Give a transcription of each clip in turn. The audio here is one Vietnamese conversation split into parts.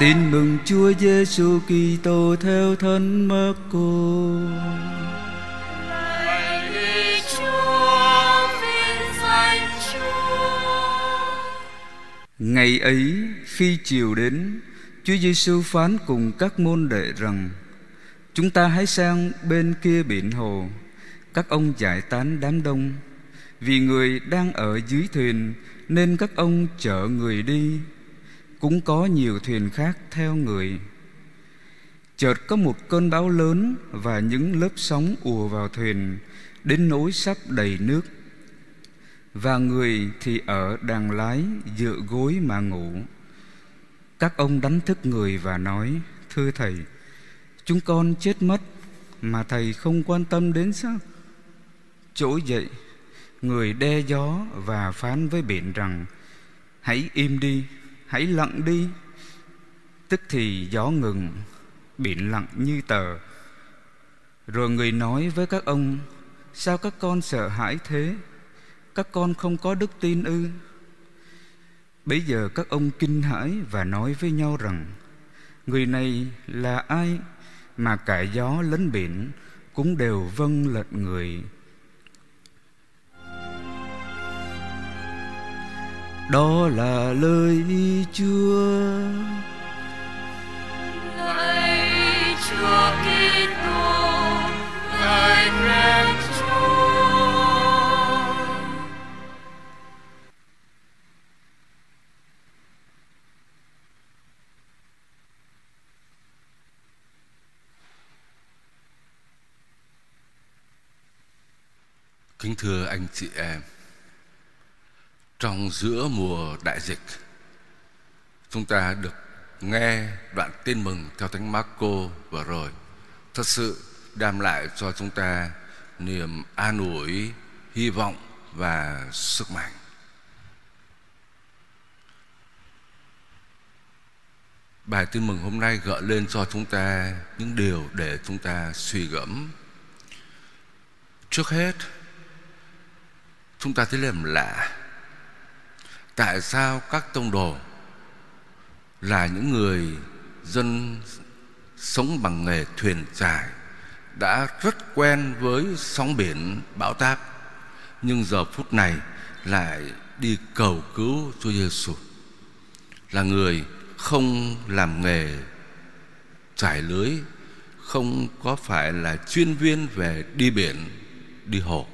Tin mừng Chúa Giêsu Kitô theo thân Marco. cô. Ngày ấy khi chiều đến, Chúa Giêsu phán cùng các môn đệ rằng: Chúng ta hãy sang bên kia biển hồ. Các ông giải tán đám đông, vì người đang ở dưới thuyền nên các ông chở người đi cũng có nhiều thuyền khác theo người. Chợt có một cơn bão lớn và những lớp sóng ùa vào thuyền, đến nỗi sắp đầy nước. Và người thì ở đàng lái dựa gối mà ngủ. Các ông đánh thức người và nói, thưa thầy, chúng con chết mất mà thầy không quan tâm đến sao? Trỗi dậy, người đe gió và phán với biển rằng, hãy im đi hãy lặng đi. Tức thì gió ngừng, biển lặng như tờ. Rồi người nói với các ông, sao các con sợ hãi thế? Các con không có đức tin ư? Bấy giờ các ông kinh hãi và nói với nhau rằng, người này là ai mà cả gió lẫn biển cũng đều vâng lệnh người đó là lời Chúa. Lạy Chúa Kitô, lạy Mẹ Chúa. Kính thưa anh chị em, trong giữa mùa đại dịch, chúng ta được nghe đoạn tin mừng theo Thánh Marco vừa rồi, thật sự đem lại cho chúng ta niềm an ủi, hy vọng và sức mạnh. Bài tin mừng hôm nay gợi lên cho chúng ta những điều để chúng ta suy gẫm. Trước hết, chúng ta thấy làm lạ tại sao các tông đồ là những người dân sống bằng nghề thuyền trải đã rất quen với sóng biển bão táp, nhưng giờ phút này lại đi cầu cứu Chúa Giêsu là người không làm nghề trải lưới, không có phải là chuyên viên về đi biển, đi hồ?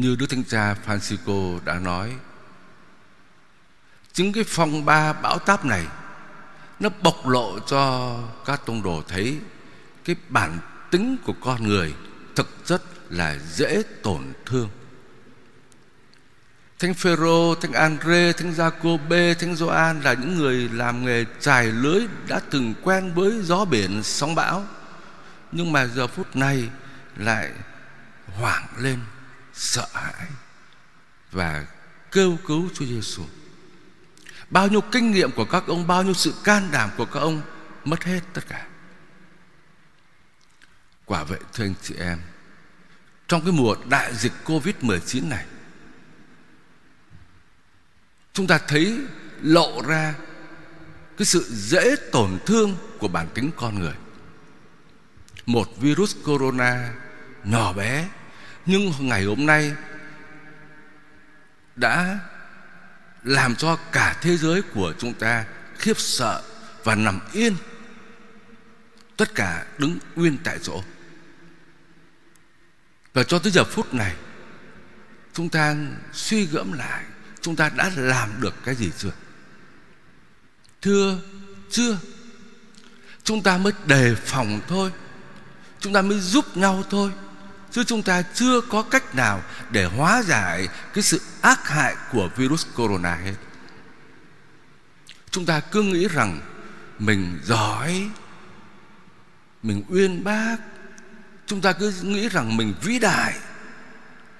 Như Đức Thánh Cha Francisco đã nói Chính cái phong ba bão táp này Nó bộc lộ cho các tông đồ thấy Cái bản tính của con người Thực chất là dễ tổn thương Thánh Phêrô, Thánh Andre, Thánh Giacôbê, Thánh Gioan là những người làm nghề trải lưới đã từng quen với gió biển, sóng bão. Nhưng mà giờ phút này lại hoảng lên sợ hãi và kêu cứu Chúa Giêsu. Bao nhiêu kinh nghiệm của các ông, bao nhiêu sự can đảm của các ông mất hết tất cả. Quả vậy thưa anh chị em, trong cái mùa đại dịch Covid-19 này, chúng ta thấy lộ ra cái sự dễ tổn thương của bản tính con người. Một virus corona nhỏ bé nhưng ngày hôm nay đã làm cho cả thế giới của chúng ta khiếp sợ và nằm yên. Tất cả đứng nguyên tại chỗ. Và cho tới giờ phút này, chúng ta suy gẫm lại, chúng ta đã làm được cái gì chưa? Thưa, chưa. Chúng ta mới đề phòng thôi. Chúng ta mới giúp nhau thôi chứ chúng ta chưa có cách nào để hóa giải cái sự ác hại của virus corona hết. Chúng ta cứ nghĩ rằng mình giỏi, mình uyên bác. Chúng ta cứ nghĩ rằng mình vĩ đại.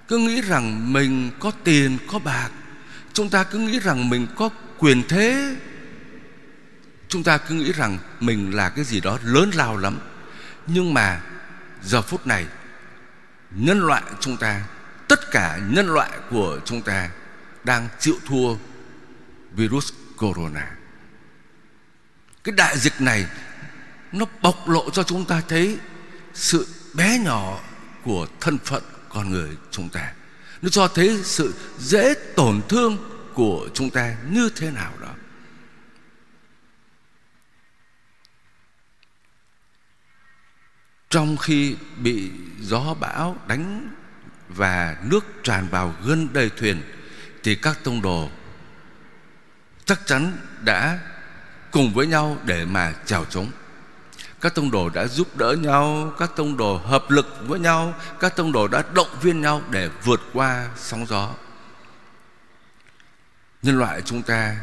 Cứ nghĩ rằng mình có tiền, có bạc. Chúng ta cứ nghĩ rằng mình có quyền thế. Chúng ta cứ nghĩ rằng mình là cái gì đó lớn lao lắm. Nhưng mà giờ phút này nhân loại chúng ta, tất cả nhân loại của chúng ta đang chịu thua virus corona. Cái đại dịch này, nó bộc lộ cho chúng ta thấy sự bé nhỏ của thân phận con người chúng ta. Nó cho thấy sự dễ tổn thương của chúng ta như thế nào đó. Trong khi bị gió bão đánh và nước tràn vào gân đầy thuyền, thì các tông đồ chắc chắn đã cùng với nhau để mà chèo chống. Các tông đồ đã giúp đỡ nhau, các tông đồ hợp lực với nhau, các tông đồ đã động viên nhau để vượt qua sóng gió. Nhân loại chúng ta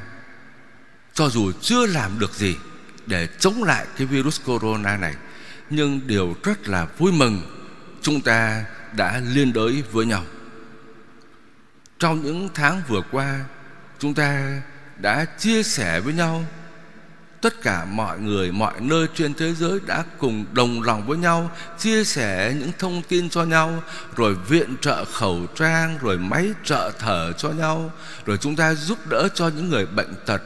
cho dù chưa làm được gì để chống lại cái virus corona này nhưng điều rất là vui mừng, chúng ta đã liên đới với nhau. Trong những tháng vừa qua, chúng ta đã chia sẻ với nhau. Tất cả mọi người, mọi nơi trên thế giới đã cùng đồng lòng với nhau, chia sẻ những thông tin cho nhau, rồi viện trợ khẩu trang, rồi máy trợ thở cho nhau, rồi chúng ta giúp đỡ cho những người bệnh tật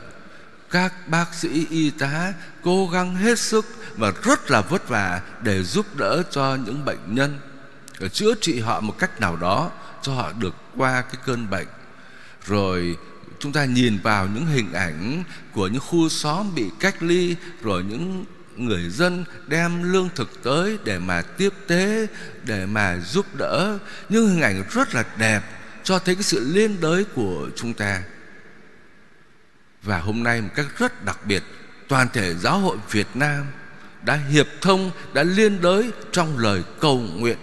các bác sĩ y tá cố gắng hết sức và rất là vất vả để giúp đỡ cho những bệnh nhân. Chữa trị họ một cách nào đó cho họ được qua cái cơn bệnh. Rồi chúng ta nhìn vào những hình ảnh của những khu xóm bị cách ly, rồi những người dân đem lương thực tới để mà tiếp tế, để mà giúp đỡ. Những hình ảnh rất là đẹp cho thấy cái sự liên đới của chúng ta và hôm nay một cách rất đặc biệt, toàn thể giáo hội Việt Nam đã hiệp thông, đã liên đới trong lời cầu nguyện.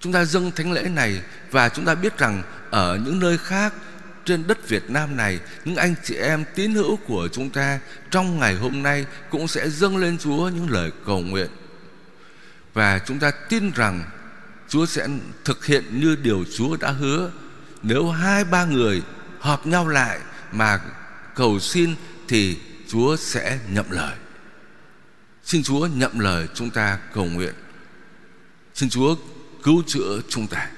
Chúng ta dâng thánh lễ này và chúng ta biết rằng ở những nơi khác trên đất Việt Nam này, những anh chị em tín hữu của chúng ta trong ngày hôm nay cũng sẽ dâng lên Chúa những lời cầu nguyện. Và chúng ta tin rằng Chúa sẽ thực hiện như điều Chúa đã hứa. Nếu hai, ba người họp nhau lại mà cầu xin thì Chúa sẽ nhậm lời. Xin Chúa nhậm lời chúng ta cầu nguyện. Xin Chúa cứu chữa chúng ta.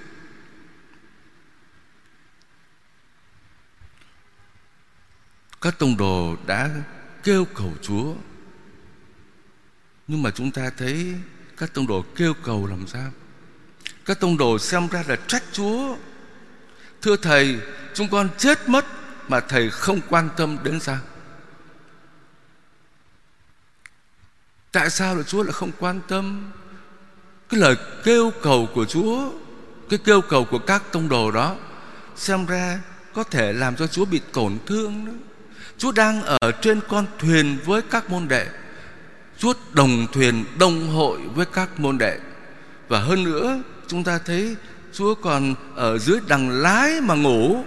Các tông đồ đã kêu cầu Chúa, nhưng mà chúng ta thấy các tông đồ kêu cầu làm sao? Các tông đồ xem ra là trách Chúa. Thưa thầy, chúng con chết mất mà thầy không quan tâm đến sao tại sao là Chúa lại không quan tâm? Cái lời kêu cầu của Chúa, cái kêu cầu của các tông đồ đó, xem ra có thể làm cho Chúa bị tổn thương đó. Chúa đang ở trên con thuyền với các môn đệ. Chúa đồng thuyền, đồng hội với các môn đệ. Và hơn nữa, chúng ta thấy Chúa còn ở dưới đằng lái mà ngủ.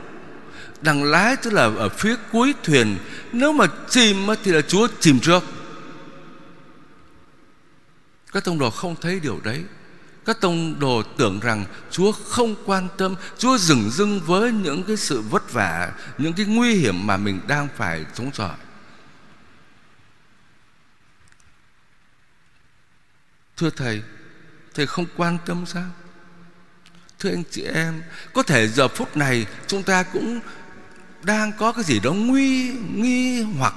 Đằng lái tức là ở phía cuối thuyền. Nếu mà chìm thì là Chúa chìm trước. Các tông đồ không thấy điều đấy. Các tông đồ tưởng rằng Chúa không quan tâm. Chúa dừng dưng với những cái sự vất vả, Những cái nguy hiểm mà mình đang phải chống chọi. Thưa Thầy Thầy không quan tâm sao? Thưa anh chị em, Có thể giờ phút này Chúng ta cũng đang có cái gì đó nguy nghi hoặc.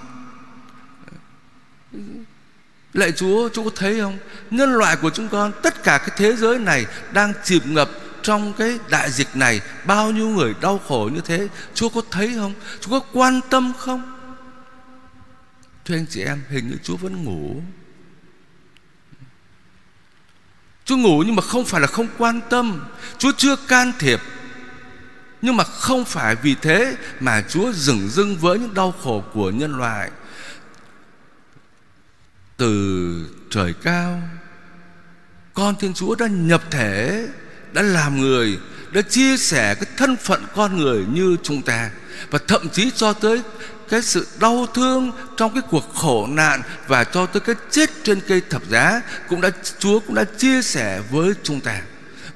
Lạy Chúa, Chúa có thấy không? Nhân loại của chúng con, tất cả cái thế giới này đang chìm ngập trong cái đại dịch này. Bao nhiêu người đau khổ như thế? Chúa có thấy không? Chúa có quan tâm không? Thưa anh chị em Hình như Chúa vẫn ngủ. Chúa ngủ nhưng mà không phải là không quan tâm. Chúa chưa can thiệp. Nhưng mà không phải vì thế Mà Chúa dừng dưng với những đau khổ của nhân loại từ trời cao, con thiên chúa đã nhập thể, đã làm người, đã chia sẻ cái thân phận con người như chúng ta và thậm chí cho tới cái sự đau thương trong cái cuộc khổ nạn và cho tới cái chết trên cây thập giá cũng đã, Chúa cũng đã chia sẻ với chúng ta.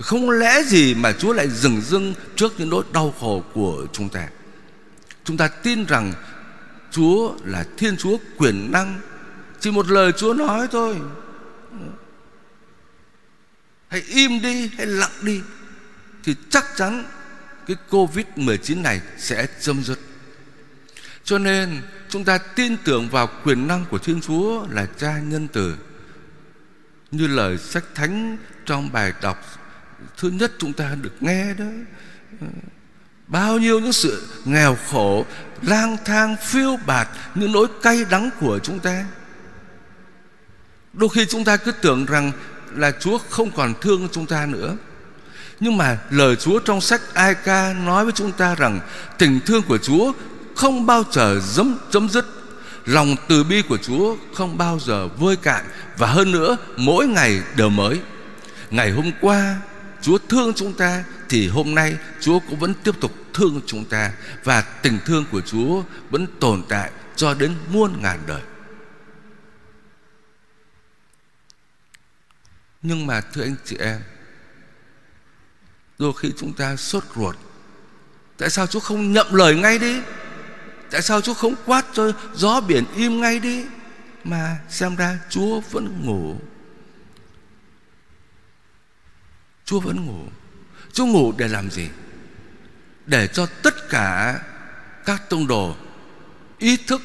Không lẽ gì mà Chúa lại dừng dưng trước những nỗi đau khổ của chúng ta. Chúng ta tin rằng Chúa là Thiên Chúa quyền năng chỉ một lời Chúa nói thôi Hãy im đi, Hãy lặng đi, Thì chắc chắn Cái Covid-19 này sẽ chấm dứt Cho nên, chúng ta tin tưởng vào quyền năng của Thiên Chúa là cha nhân từ. Như lời sách thánh trong bài đọc thứ nhất chúng ta được nghe đó. Ờ, bao nhiêu những sự nghèo khổ, lang thang phiêu bạt, những nỗi cay đắng của chúng ta. Đôi khi chúng ta cứ tưởng rằng là Chúa không còn thương chúng ta nữa. Nhưng mà lời Chúa trong sách Ai Ca nói với chúng ta rằng tình thương của Chúa không bao giờ chấm, chấm dứt. Lòng từ bi của Chúa không bao giờ vơi cạn và hơn nữa mỗi ngày đều mới. Ngày hôm qua Chúa thương chúng ta thì hôm nay Chúa cũng vẫn tiếp tục thương chúng ta và tình thương của Chúa vẫn tồn tại cho đến muôn ngàn đời. Nhưng mà thưa anh chị em, Đôi khi chúng ta sốt ruột. Tại sao Chúa không nhậm lời ngay đi? Tại sao Chúa không quát cho gió biển im ngay đi? Mà xem ra Chúa vẫn ngủ. Chúa vẫn ngủ. Chúa ngủ để làm gì? Để cho tất cả các tông đồ Ý thức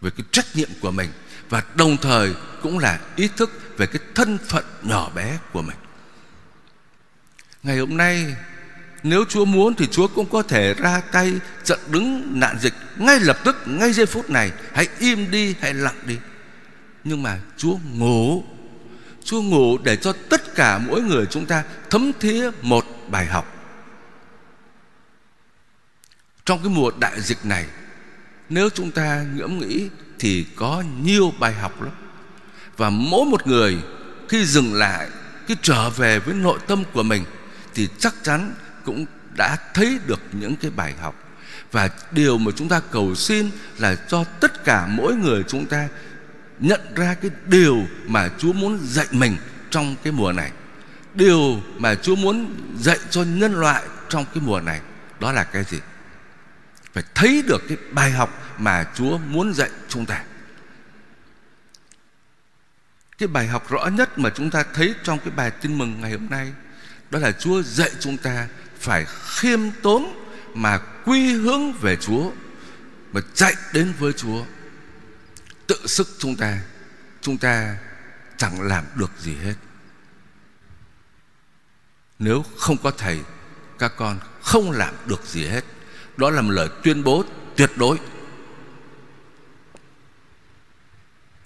Về cái trách nhiệm của mình Và đồng thời cũng là ý thức Về cái thân phận nhỏ bé của mình. Ngày hôm nay Nếu Chúa muốn thì Chúa cũng có thể ra tay Trận đứng nạn dịch Ngay lập tức, ngay giây phút này. Hãy im đi, hãy lặng đi. Nhưng mà Chúa ngủ. Chúa ngủ để cho tất cả mỗi người chúng ta Thấm thía một bài học. Trong cái mùa đại dịch này, Nếu chúng ta ngẫm nghĩ Thì có nhiều bài học lắm. Và mỗi một người Khi dừng lại, Khi trở về với nội tâm của mình thì chắc chắn cũng đã thấy được những cái bài học. Và điều mà chúng ta cầu xin là cho tất cả mỗi người chúng ta nhận ra cái điều mà Chúa muốn dạy mình trong cái mùa này. Điều mà Chúa muốn dạy cho nhân loại trong cái mùa này, đó là cái gì? Phải thấy được cái bài học mà Chúa muốn dạy chúng ta. Cái bài học rõ nhất mà chúng ta thấy trong cái bài tin mừng ngày hôm nay, đó là Chúa dạy chúng ta phải khiêm tốn mà quy hướng về Chúa, mà chạy đến với Chúa. Tự sức chúng ta chúng ta chẳng làm được gì hết. Nếu không có thầy, các con không làm được gì hết. Đó là một lời tuyên bố tuyệt đối.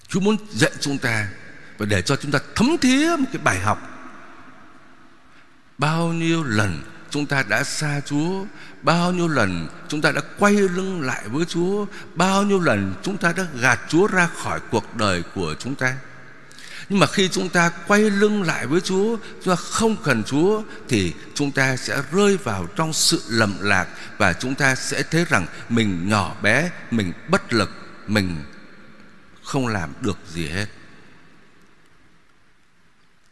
Chúa muốn dạy chúng ta và để cho chúng ta thấm thía một cái bài học Bao nhiêu lần chúng ta đã xa Chúa, Bao nhiêu lần chúng ta đã quay lưng lại với Chúa, Bao nhiêu lần chúng ta đã gạt Chúa ra khỏi cuộc đời của chúng ta. Nhưng mà khi chúng ta quay lưng lại với Chúa, Chúng ta không cần Chúa, Thì chúng ta sẽ rơi vào trong sự lầm lạc Và chúng ta sẽ thấy rằng mình nhỏ bé, Mình bất lực, Mình không làm được gì hết.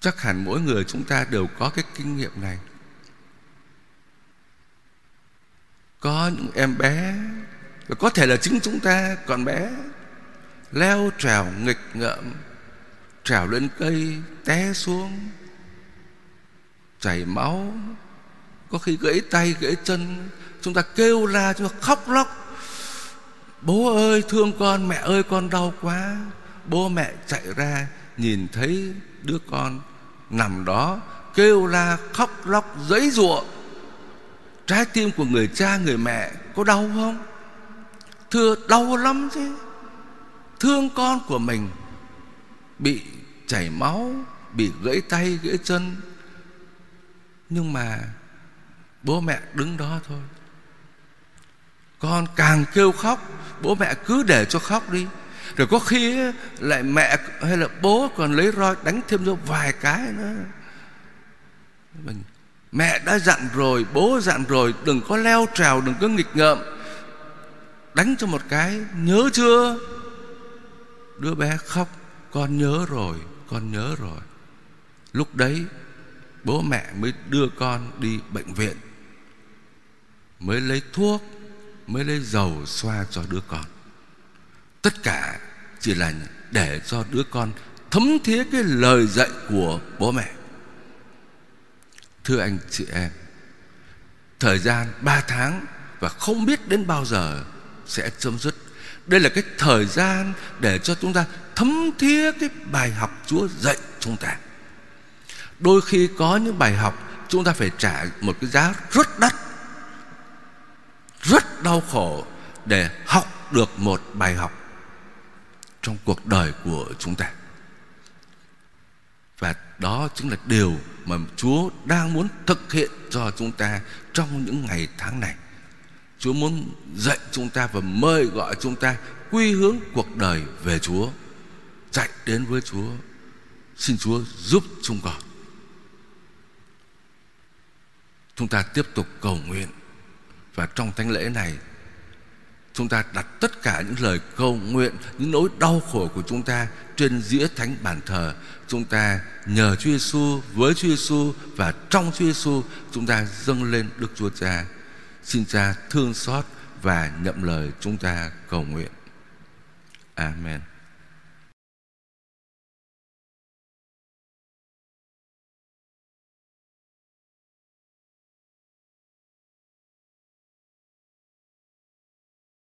Chắc hẳn mỗi người chúng ta đều có cái kinh nghiệm này. Có những em bé và có thể là chính chúng ta, còn bé, leo trèo nghịch ngợm, trèo lên cây, té xuống, chảy máu. Có khi gãy tay, gãy chân, chúng ta kêu la, chúng ta khóc lóc. Bố ơi, thương con, mẹ ơi, con đau quá. Bố mẹ chạy ra, nhìn thấy đứa con nằm đó, kêu la, khóc lóc, giấy ruộng trái tim của người cha, người mẹ có đau không? Thưa, đau lắm chứ. Thương con của mình bị chảy máu, bị gãy tay, gãy chân. Nhưng mà bố mẹ đứng đó thôi. Con càng kêu khóc, bố mẹ cứ để cho khóc đi. Rồi có khi lại mẹ hay là bố còn lấy roi đánh thêm cho vài cái nữa. Mình mẹ đã dặn rồi, bố dặn rồi, đừng có leo trèo, đừng có nghịch ngợm. Đánh cho một cái, nhớ chưa? Đứa bé khóc, con nhớ rồi, con nhớ rồi. Lúc đấy, bố mẹ mới đưa con đi bệnh viện, mới lấy thuốc, mới lấy dầu xoa cho đứa con. Tất cả chỉ là để cho đứa con thấm thía cái lời dạy của bố mẹ thưa anh chị em, thời gian 3 tháng và không biết đến bao giờ sẽ chấm dứt. Đây là cái thời gian để cho chúng ta thấm thía cái bài học Chúa dạy chúng ta. Đôi khi có những bài học, chúng ta phải trả một cái giá rất đắt, rất đau khổ để học được một bài học trong cuộc đời của chúng ta đó chính là điều mà Chúa đang muốn thực hiện cho chúng ta trong những ngày tháng này. Chúa muốn dạy chúng ta và mời gọi chúng ta quy hướng cuộc đời về Chúa, chạy đến với Chúa. Xin Chúa giúp chúng con. Chúng ta tiếp tục cầu nguyện và trong thánh lễ này chúng ta đặt tất cả những lời cầu nguyện, những nỗi đau khổ của chúng ta trên dĩa thánh bàn thờ. Chúng ta nhờ Chúa Giêsu với Chúa Giêsu và trong Chúa Giêsu chúng ta dâng lên Đức Chúa Cha. Xin Cha thương xót và nhậm lời chúng ta cầu nguyện. Amen.